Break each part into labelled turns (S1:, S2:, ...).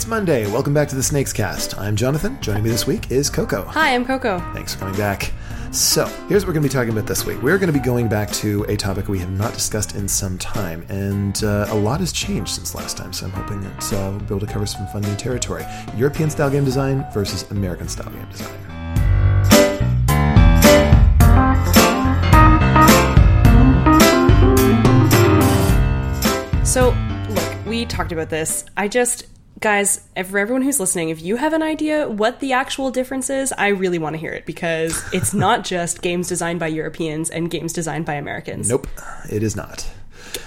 S1: It's Monday. Welcome back to the SnakesCast. I'm Jonathan. Joining me this week is Coco.
S2: Hi, I'm Coco.
S1: Thanks for coming back. So, here's what we're going to be talking about this week. We're going to be going back to a topic we have not discussed in some time, and uh, a lot has changed since last time, so I'm hoping that uh, we'll be able to cover some fun new territory. European style game design versus American style game design.
S2: So, look, we talked about this. I just, guys, for everyone who's listening, if you have an idea what the actual difference is, I really want to hear it because it's not just games designed by Europeans and games designed by Americans.
S1: Nope, it is not.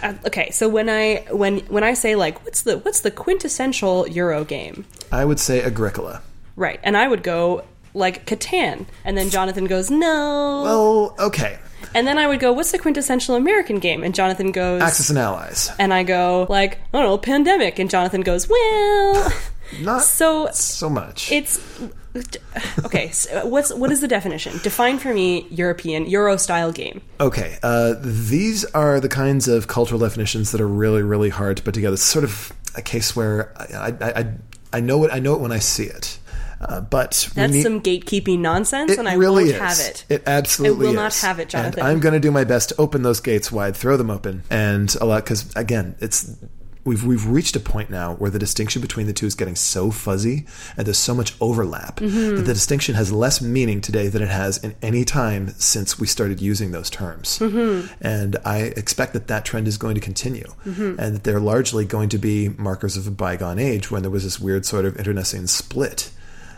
S2: Uh, okay, so when I when when I say like what's the what's the quintessential Euro game?
S1: I would say Agricola.
S2: Right. And I would go like Catan. And then Jonathan goes, "No."
S1: Well, okay.
S2: And then I would go, "What's the quintessential American game?" And Jonathan goes,
S1: Axis and Allies.
S2: and I go like, "I don't know, Pandemic." And Jonathan goes, "Well,
S1: Not
S2: so
S1: so much.
S2: it's okay. So what's what is the definition? Define for me European Euro style game.
S1: Okay, uh, these are the kinds of cultural definitions that are really, really hard to put together. It's sort of a case where I, I, I, I know it. I know it when I see it, uh, but
S2: That's
S1: need-
S2: some gatekeeping nonsense, and I
S1: really
S2: won't
S1: is.
S2: have it.
S1: It absolutely
S2: I will not have it, Jonathan.
S1: And I'm going to do my best to open those gates wide, throw them open, and allow. Because again, it's we've we've reached a point now where the distinction between the two is getting so fuzzy, and there's so much overlap
S2: Mm-hmm.
S1: that the distinction has less meaning today than it has in any time since we started using those terms.
S2: Mm-hmm.
S1: And I expect that that trend is going to continue,
S2: Mm-hmm.
S1: and that they're largely going to be markers of a bygone age when there was this weird sort of internecine split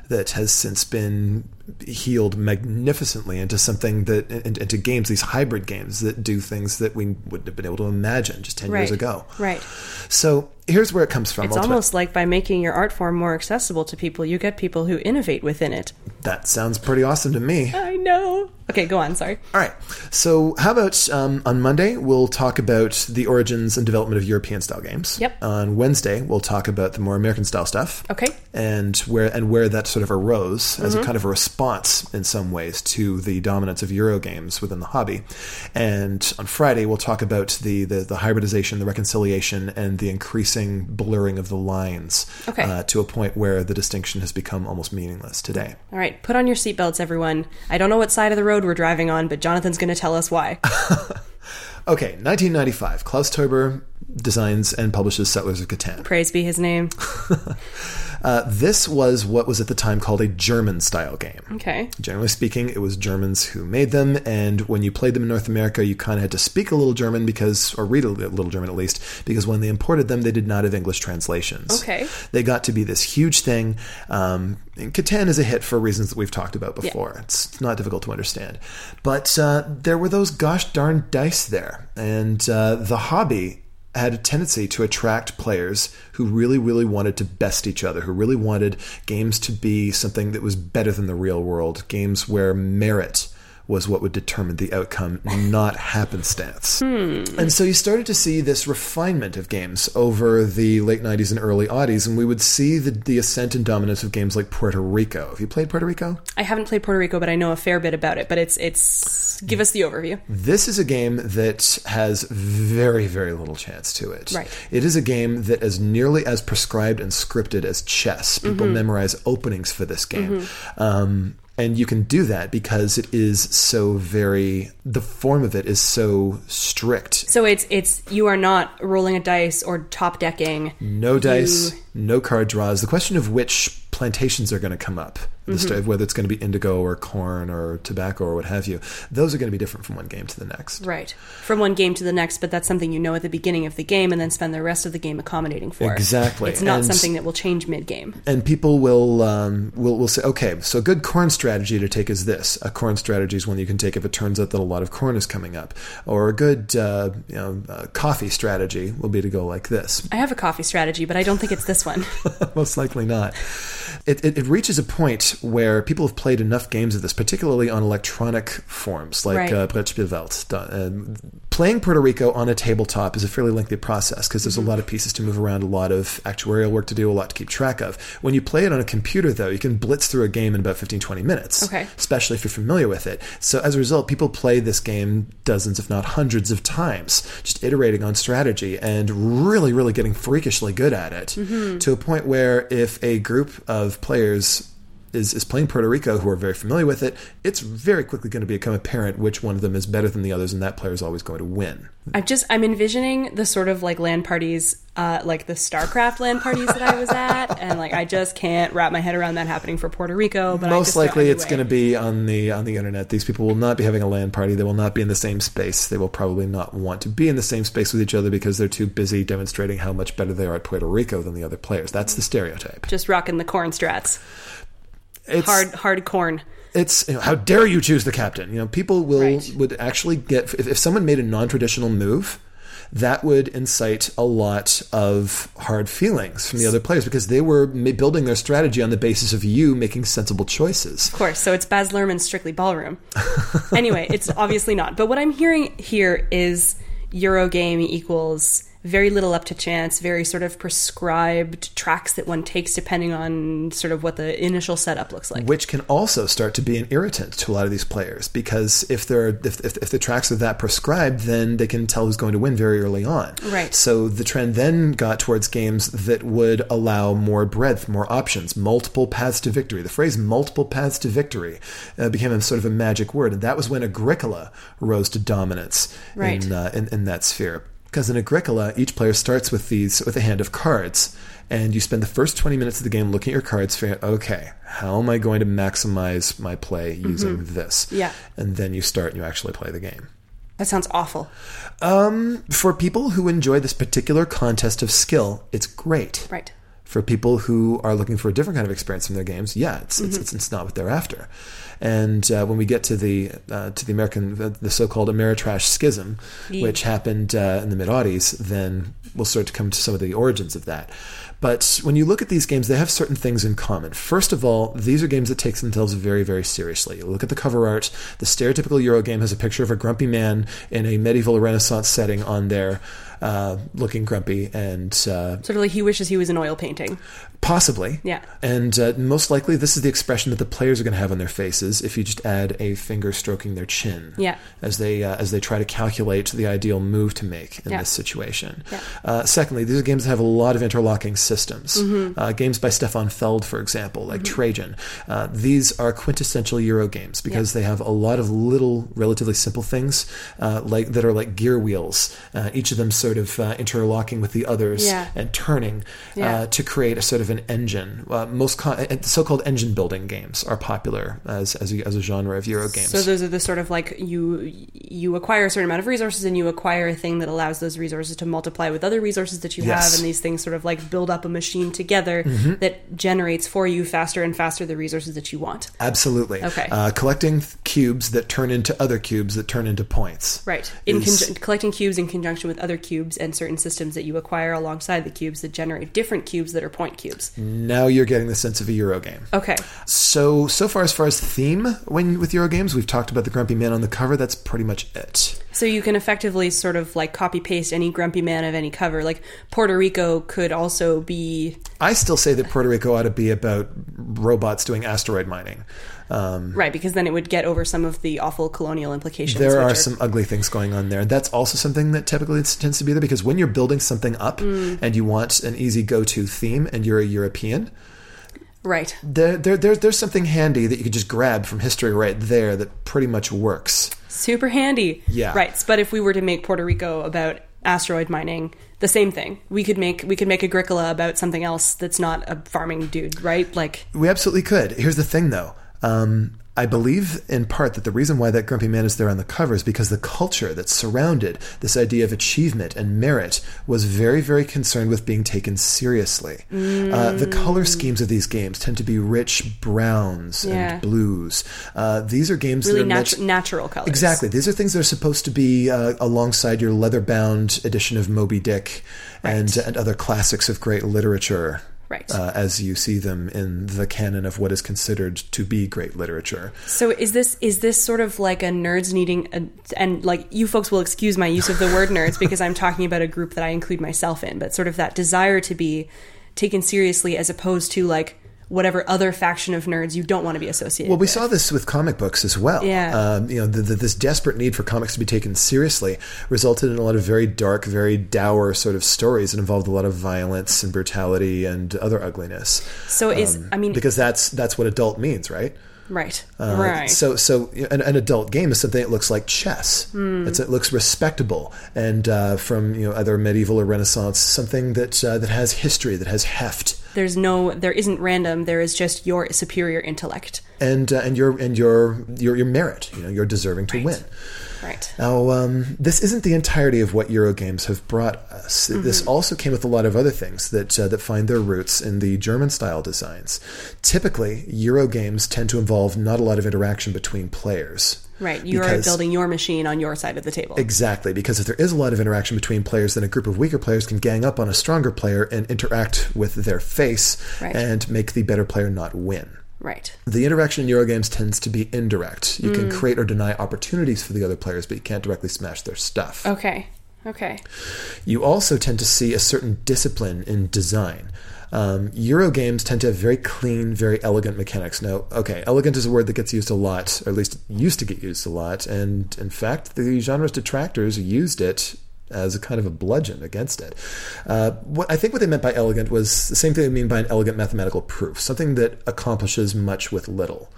S1: that has since been healed magnificently into something that in- into games these hybrid games that do things that we wouldn't have been able to imagine just 10 years ago
S2: Right.
S1: so here's where it comes from
S2: It's
S1: I'll
S2: almost like by making your art form more accessible to people, you get people who innovate within it.
S1: that sounds pretty awesome to me
S2: I know. Okay, go on. Sorry.
S1: all right so how about um, on monday we'll talk about the origins and development of european style games
S2: Yep.
S1: on wednesday we'll talk about the more american style stuff
S2: Okay.
S1: and where and where that sort of arose as a kind of a response in some ways to the dominance of Euro games within the hobby. And on Friday we'll talk about the the, the hybridization, the reconciliation, and the increasing blurring of the lines
S2: Okay.
S1: uh, to a point where the distinction has become almost meaningless today.
S2: All right, put on your seatbelts, everyone. I don't know what side of the road we're driving on, but Jonathan's going to tell us why.
S1: Okay, 1995. Klaus Teuber designs and publishes Settlers of Catan.
S2: Praise be his name.
S1: Uh, this was what was at the time called a German style game.
S2: Okay.
S1: Generally speaking, it was Germans who made them, and when you played them in North America, you kind of had to speak a little German because, or read a little German at least, because when they imported them, they did not have English translations.
S2: Okay.
S1: They got to be this huge thing. Um, Catan is a hit for reasons that we've talked about before. It's not difficult to understand. But uh, there were those gosh darn dice there, and uh, the hobby had a tendency to attract players who really, really wanted to best each other, who really wanted games to be something that was better than the real world, games where merit was what would determine the outcome, not happenstance. Hmm. And so you started to see this refinement of games over the late 90s and early aughties, and we would see the, the ascent and dominance of games like Puerto Rico. Have you played Puerto Rico?
S2: I haven't played Puerto Rico, but I know a fair bit about it. But it's it's give us the overview.
S1: This is a game that has very, very little chance to it.
S2: Right.
S1: It is a game that is nearly as prescribed and scripted as chess. People mm-hmm. memorize openings for this game. Mm-hmm. Um, and you can do that because it is so very, the form of it is so strict.
S2: So it's it's you are not rolling a dice or top decking.
S1: No dice, no card draws. The question of which plantations are going to come up, the st- whether it's going to be indigo or corn or tobacco or what have you, those are going to be different from one game to the next.
S2: Right. From one game to the next, but that's something you know at the beginning of the game and then spend the rest of the game accommodating for.
S1: Exactly.
S2: It's not
S1: And-
S2: something that will change mid game.
S1: and people will um, will will say, okay, so a good corn strategy to take is this. A corn strategy is one you can take if it turns out that a lot of corn is coming up, or a good uh, you know uh, coffee strategy will be to go like this.
S2: I have a coffee strategy, but I don't think it's this one.
S1: Most likely not. It, it, it reaches a point where people have played enough games of this, particularly on electronic forms like
S2: Right.
S1: uh, Brettspielwelt. Uh, playing Puerto Rico on a tabletop is a fairly lengthy process because there's a lot of pieces to move around, a lot of actuarial work to do, a lot to keep track of. When you play it on a computer, though, you can blitz through a game in about 15, 20 minutes,
S2: Okay.
S1: especially if you're familiar with it. So as a result, people play this game dozens, if not hundreds of times, just iterating on strategy and really, really getting freakishly good at it to a point where if a group of players is, is playing Puerto Rico who are very familiar with it, it's very quickly going to become apparent which one of them is better than the others, and that player is always going to win.
S2: I'm just I'm envisioning the sort of like LAN parties, uh, like the StarCraft LAN parties that I was at, and like I just can't wrap my head around that happening for Puerto Rico. But I
S1: Most likely, it's going to be on the on the internet. These people will not be having a LAN party. They will not be in the same space. They will probably not want to be in the same space with each other because they're too busy demonstrating how much better they are at Puerto Rico than the other players. That's the stereotype.
S2: just rocking the corn strats,
S1: It's
S2: hard hard corn.
S1: it's you know, how dare you choose the captain? You know, people will
S2: Right.
S1: would actually get if, if someone made a non-traditional move, that would incite a lot of hard feelings from the other players because they were building their strategy on the basis of you making sensible choices.
S2: Of course. So it's Baz Luhrmann's Strictly Ballroom. anyway, it's obviously not. But what I'm hearing here is Eurogame equals very little up to chance, very sort of prescribed tracks that one takes depending on sort of what the initial setup looks like.
S1: which can also start to be an irritant to a lot of these players because if they're if, if, if the tracks are that prescribed then they can tell who's going to win very early on
S2: Right.
S1: so the trend then got towards games that would allow more breadth more options multiple paths to victory the phrase multiple paths to victory uh, became a sort of a magic word and that was when agricola rose to dominance
S2: Right.
S1: in, uh, in, in that sphere because in Agricola, each player starts with these with a hand of cards, and you spend the first twenty minutes of the game looking at your cards, figuring, okay, how am I going to maximize my play using this?
S2: Mm-hmm. Yeah.
S1: and then you start and you actually play the game.
S2: That sounds awful.
S1: Um, For people who enjoy this particular contest of skill, it's great.
S2: Right.
S1: For people who are looking for a different kind of experience from their games, yeah, it's it's, it's, it's not what they're after. And uh, when we get to the uh, to the American the, the so-called Ameritrash schism, which happened uh, in the mid '80s, then we'll start to come to some of the origins of that. But when you look at these games, they have certain things in common. First of all, these are games that take themselves very, very seriously. You look at the cover art. The stereotypical Euro game has a picture of a grumpy man in a medieval Renaissance setting on there, uh, looking grumpy and uh,
S2: Sort of like he wishes he was an oil painting.
S1: Possibly.
S2: Yeah.
S1: And uh, most likely, this is the expression that the players are going to have on their faces if you just add a finger stroking their chin.
S2: Yeah.
S1: As they uh, as they try to calculate the ideal move to make in
S2: Yeah.
S1: this situation.
S2: Yeah.
S1: Uh, secondly, these are games that have a lot of interlocking systems.
S2: Mm-hmm.
S1: Uh, games by Stefan Feld, for example, like Trajan. Uh, these are quintessential Euro games because they have a lot of little, relatively simple things uh, like that are like gear wheels. Uh, each of them sort of uh, interlocking with the others
S2: Yeah.
S1: and turning
S2: Yeah.
S1: uh, to create a sort of an engine. Uh, most con- uh, so-called engine building games are popular as as a, as a genre of Euro games.
S2: So those are the sort of like you you acquire a certain amount of resources and you acquire a thing that allows those resources to multiply with other resources that you
S1: Yes.
S2: have and these things sort of like build up a machine together that generates for you faster and faster the resources that you want.
S1: Absolutely.
S2: Okay.
S1: Uh, collecting th- cubes that turn into other cubes that turn into points.
S2: Right. In
S1: is-
S2: collecting cubes in conjunction with other cubes and certain systems that you acquire alongside the cubes that generate different cubes that are point cubes.
S1: Now you're getting the sense of a Euro game.
S2: Okay.
S1: So so far as far as theme when with Euro games, we've talked about the grumpy man on the cover. That's pretty much it.
S2: So you can effectively sort of like copy paste any grumpy man of any cover. Like Puerto Rico could also be
S1: I still say that Puerto Rico ought to be about robots doing asteroid mining. Um,
S2: right because then it would get over some of the awful colonial implications.
S1: there
S2: which
S1: are some ugly things going on there. And that's also something that typically tends to be there because when you're building something up
S2: Mm.
S1: and you want an easy go-to theme and you're a European,
S2: right.
S1: there, there, there, there's something handy that you could just grab from history right there that pretty much works.
S2: Super handy.
S1: Yeah.
S2: Right. But if we were to make Puerto Rico about asteroid mining, the same thing. We could make we could make Agricola about something else that's not a farming dude, right? Like
S1: We absolutely could. Here's the thing, though. Um, I believe in part that the reason why that grumpy man is there on the cover is because the culture that surrounded this idea of achievement and merit was very, very concerned with being taken seriously. Uh, the color schemes of these games tend to be rich browns
S2: Yeah.
S1: and blues. Uh, these are games
S2: really
S1: that are
S2: nat-
S1: meant-
S2: natural colors.
S1: Exactly. These are things that are supposed to be uh, alongside your leather bound edition of Moby Dick and, and other classics of great literature.
S2: Right.
S1: Uh, as you see them in the canon of what is considered to be great literature.
S2: So is this is this sort of like a nerds needing a, and like you folks will excuse my use of the word nerds because I'm talking about a group that I include myself in, but sort of that desire to be taken seriously as opposed to like whatever other faction of nerds you don't want to be associated with.
S1: Well, we
S2: with.
S1: saw this with comic books as well.
S2: Yeah.
S1: Um, you know, the, the, this desperate need for comics to be taken seriously resulted in a lot of very dark, very dour sort of stories that involved a lot of violence and brutality and other ugliness.
S2: So is I mean
S1: Because that's that's what adult means, right?
S2: right.
S1: Uh,
S2: right.
S1: So, so an, an adult game is something that looks like chess. It's, it looks respectable, and uh, from you know either medieval or Renaissance, something that uh, that has history, that has heft,
S2: There's no there isn't random, there is just your superior intellect.
S1: and uh, and your and your your your merit. You know, you're deserving to win.
S2: Right.
S1: Now, um, this isn't the entirety of what Eurogames have brought us. This also came with a lot of other things that uh, that find their roots in the German style designs. Typically, Eurogames tend to involve not a lot of interaction between players.
S2: Right. You are building your machine on your side of the table.
S1: Exactly, because if there is a lot of interaction between players, then a group of weaker players can gang up on a stronger player and interact with their face
S2: Right.
S1: and make the better player not win.
S2: right.
S1: The interaction in Eurogames tends to be indirect. You can mm. create or deny opportunities for the other players, but you can't directly smash their stuff.
S2: Okay. Okay.
S1: You also tend to see a certain discipline in design. Um, Euro games tend to have very clean, very elegant mechanics. Now, okay, elegant is a word that gets used a lot, or at least used to get used a lot, and in fact, the genre's detractors used it as a kind of a bludgeon against it. Uh, what I think what they meant by elegant was the same thing they mean by an elegant mathematical proof, something that accomplishes much with little.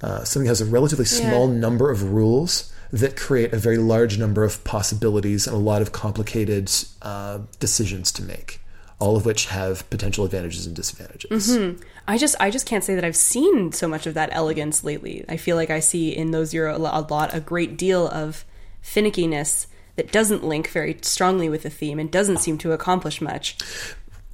S1: Uh, something that has a relatively small number of rules that create a very large number of possibilities and a lot of complicated uh, decisions to make, all of which have potential advantages and disadvantages.
S2: I just I just can't say that I've seen so much of that elegance lately. I feel like I see in those zero a lot a great deal of finickiness that doesn't link very strongly with the theme and doesn't seem to accomplish much.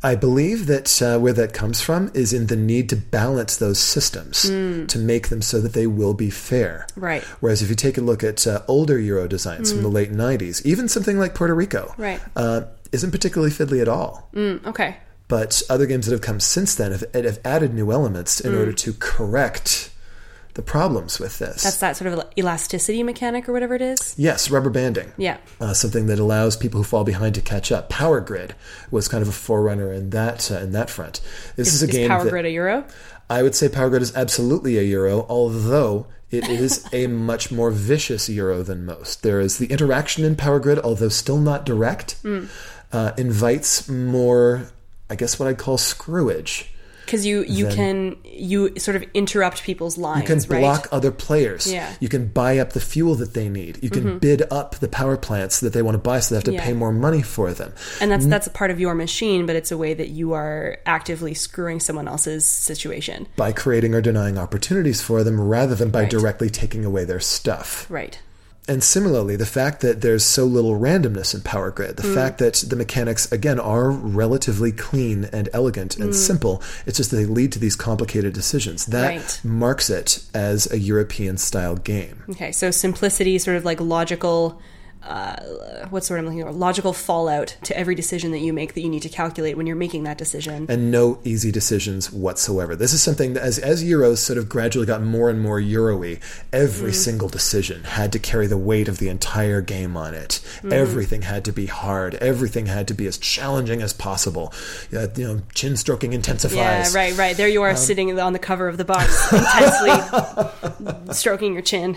S1: I believe that uh, where that comes from is in the need to balance those systems to make them so that they will be fair.
S2: Right.
S1: Whereas if you take a look at uh, older Euro designs from the late 90s, even something like Puerto Rico,
S2: Right.
S1: uh, isn't particularly fiddly at all.
S2: Mm, okay.
S1: But other games that have come since then have, have added new elements in order to correct the problems with this.
S2: That's that sort of elasticity mechanic or whatever it is.
S1: yes, rubber banding.
S2: Yeah.
S1: Uh, something that allows people who fall behind to catch up. Power Grid was kind of a forerunner in that uh, in that front. This is, a
S2: Is
S1: game
S2: Power
S1: that
S2: Grid a euro?
S1: I would say Power Grid is absolutely a Euro, although it is a much more vicious Euro than most. There is the interaction in Power Grid, although still not direct,
S2: Hmm.
S1: uh, invites more, I guess, what I'd call screwage.
S2: Because you you can you sort of interrupt people's lines.
S1: You can
S2: right?
S1: block other players.
S2: Yeah. Mm-hmm.
S1: You can buy up the fuel that they need. You can bid up the power plants that they want to buy, so they have to
S2: Yeah.
S1: pay more money for them.
S2: and that's that's a part of your machine, but it's a way that you are actively screwing someone else's situation.
S1: By creating or denying opportunities for them rather than by
S2: Right.
S1: directly taking away their stuff.
S2: Right.
S1: And similarly, the fact that there's so little randomness in Power Grid, the
S2: Mm.
S1: fact that the mechanics, again, are relatively clean and elegant and simple, it's just that they lead to these complicated decisions. That
S2: Mm. Right.
S1: marks it as a European style game.
S2: Okay, so simplicity, sort of like logical, uh, what's the word I'm looking for? Logical fallout to every decision that you make that you need to calculate when you're making that decision.
S1: And no easy decisions whatsoever. This is something that, as, as Euros sort of gradually got more and more Euro y, every
S2: Mm.
S1: single decision had to carry the weight of the entire game on it.
S2: Mm.
S1: Everything had to be hard. Everything had to be as challenging as possible. Uh, you know, chin stroking intensifies.
S2: Yeah, right, right. There you
S1: Um,
S2: are sitting on the cover of the box, intensely stroking your chin.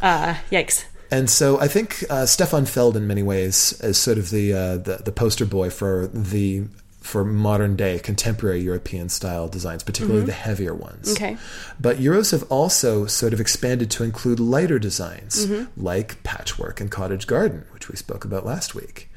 S2: Uh, yikes.
S1: And so I think uh, Stefan Feld, in many ways, is sort of the, uh, the the poster boy for the for modern day contemporary European style designs, particularly the heavier ones.
S2: Okay.
S1: But Euros have also sort of expanded to include lighter designs, like Patchwork and Cottage Garden, which we spoke about last week.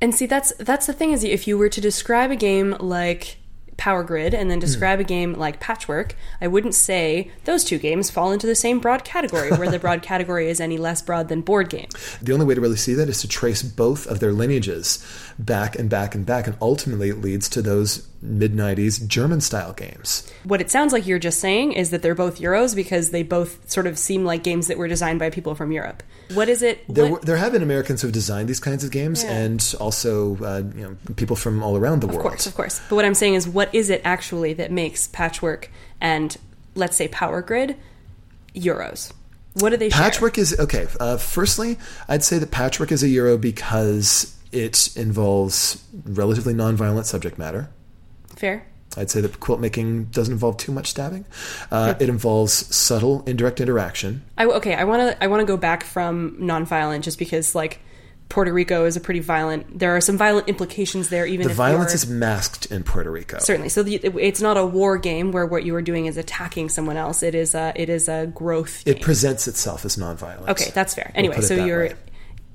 S2: And see, that's that's the thing is, if you were to describe a game like Power Grid and then hmm. describe a game like Patchwork, I wouldn't say those two games fall into the same broad category, where the broad category is any less broad than board game.
S1: The only way to really see that is to trace both of their lineages back and back and back, and ultimately it leads to those mid 90s German style games.
S2: What it sounds like you're just saying is that they're both Euros because they both sort of seem like games that were designed by people from Europe. What is it?
S1: There, were- there have been Americans who have designed these kinds of games,
S2: Yeah.
S1: and also uh, you know people from all around the
S2: Of
S1: world.
S2: Of course, of course. But what I'm saying is, what is it actually that makes Patchwork and let's say Power Grid Euros? What do they share?
S1: Patchwork is okay. Uh, firstly, I'd say that Patchwork is a Euro because it involves relatively non-violent subject matter.
S2: Fair.
S1: I'd say that quilt making doesn't involve too much stabbing. Uh, it involves subtle, indirect interaction.
S2: I, okay, I want to I want to go back from nonviolent just because like Puerto Rico is a pretty violent. There are some violent implications there, even
S1: The violence is masked in Puerto Rico.
S2: certainly. So the, it's not a war game where what you are doing is attacking someone else. It is a it is a growth.
S1: It presents itself as non-violent.
S2: okay, that's fair.
S1: We'll
S2: Anyway, so you're
S1: way.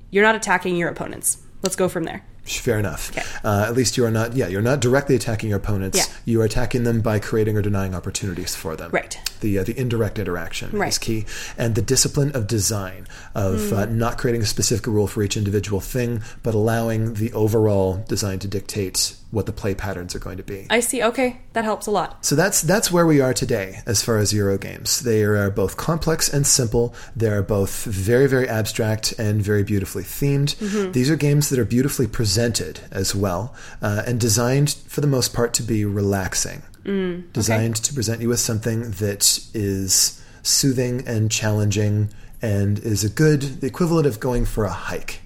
S2: you're not attacking your opponents. Let's go from there.
S1: Fair enough.
S2: Okay.
S1: Uh, at least you are not. Yeah, you're not directly attacking your opponents.
S2: Yeah.
S1: You are attacking them by creating or denying opportunities for them.
S2: Right.
S1: The uh, the indirect interaction
S2: Right.
S1: is key, and the discipline of design of uh,
S2: Mm.
S1: not creating a specific rule for each individual thing, but allowing the overall design to dictate what the play patterns are going to be.
S2: I see. Okay, that helps a lot.
S1: So that's that's where we are today as far as Euro games. They are both complex and simple. They are both very very abstract and very beautifully themed. These are games that are beautifully presented as well, uh, and designed for the most part to be relaxing. designed to present you with something that is soothing and challenging and is a good the equivalent of going for a hike.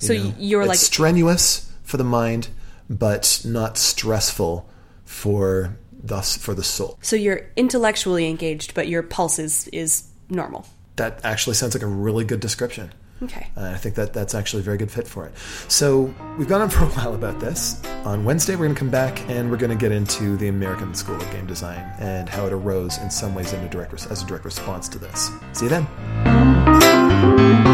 S1: You
S2: So
S1: know,
S2: you're
S1: it's
S2: like
S1: strenuous for the mind, but not stressful for thus for the soul.
S2: so you're intellectually engaged, but your pulse is is normal.
S1: That actually sounds like a really good description.
S2: Okay.
S1: Uh, I think that that's actually a very good fit for it. So we've gone on for a while about this. On Wednesday, we're going to come back and we're going to get into the American School of Game Design and how it arose in some ways in a direct as a direct response to this. See you then.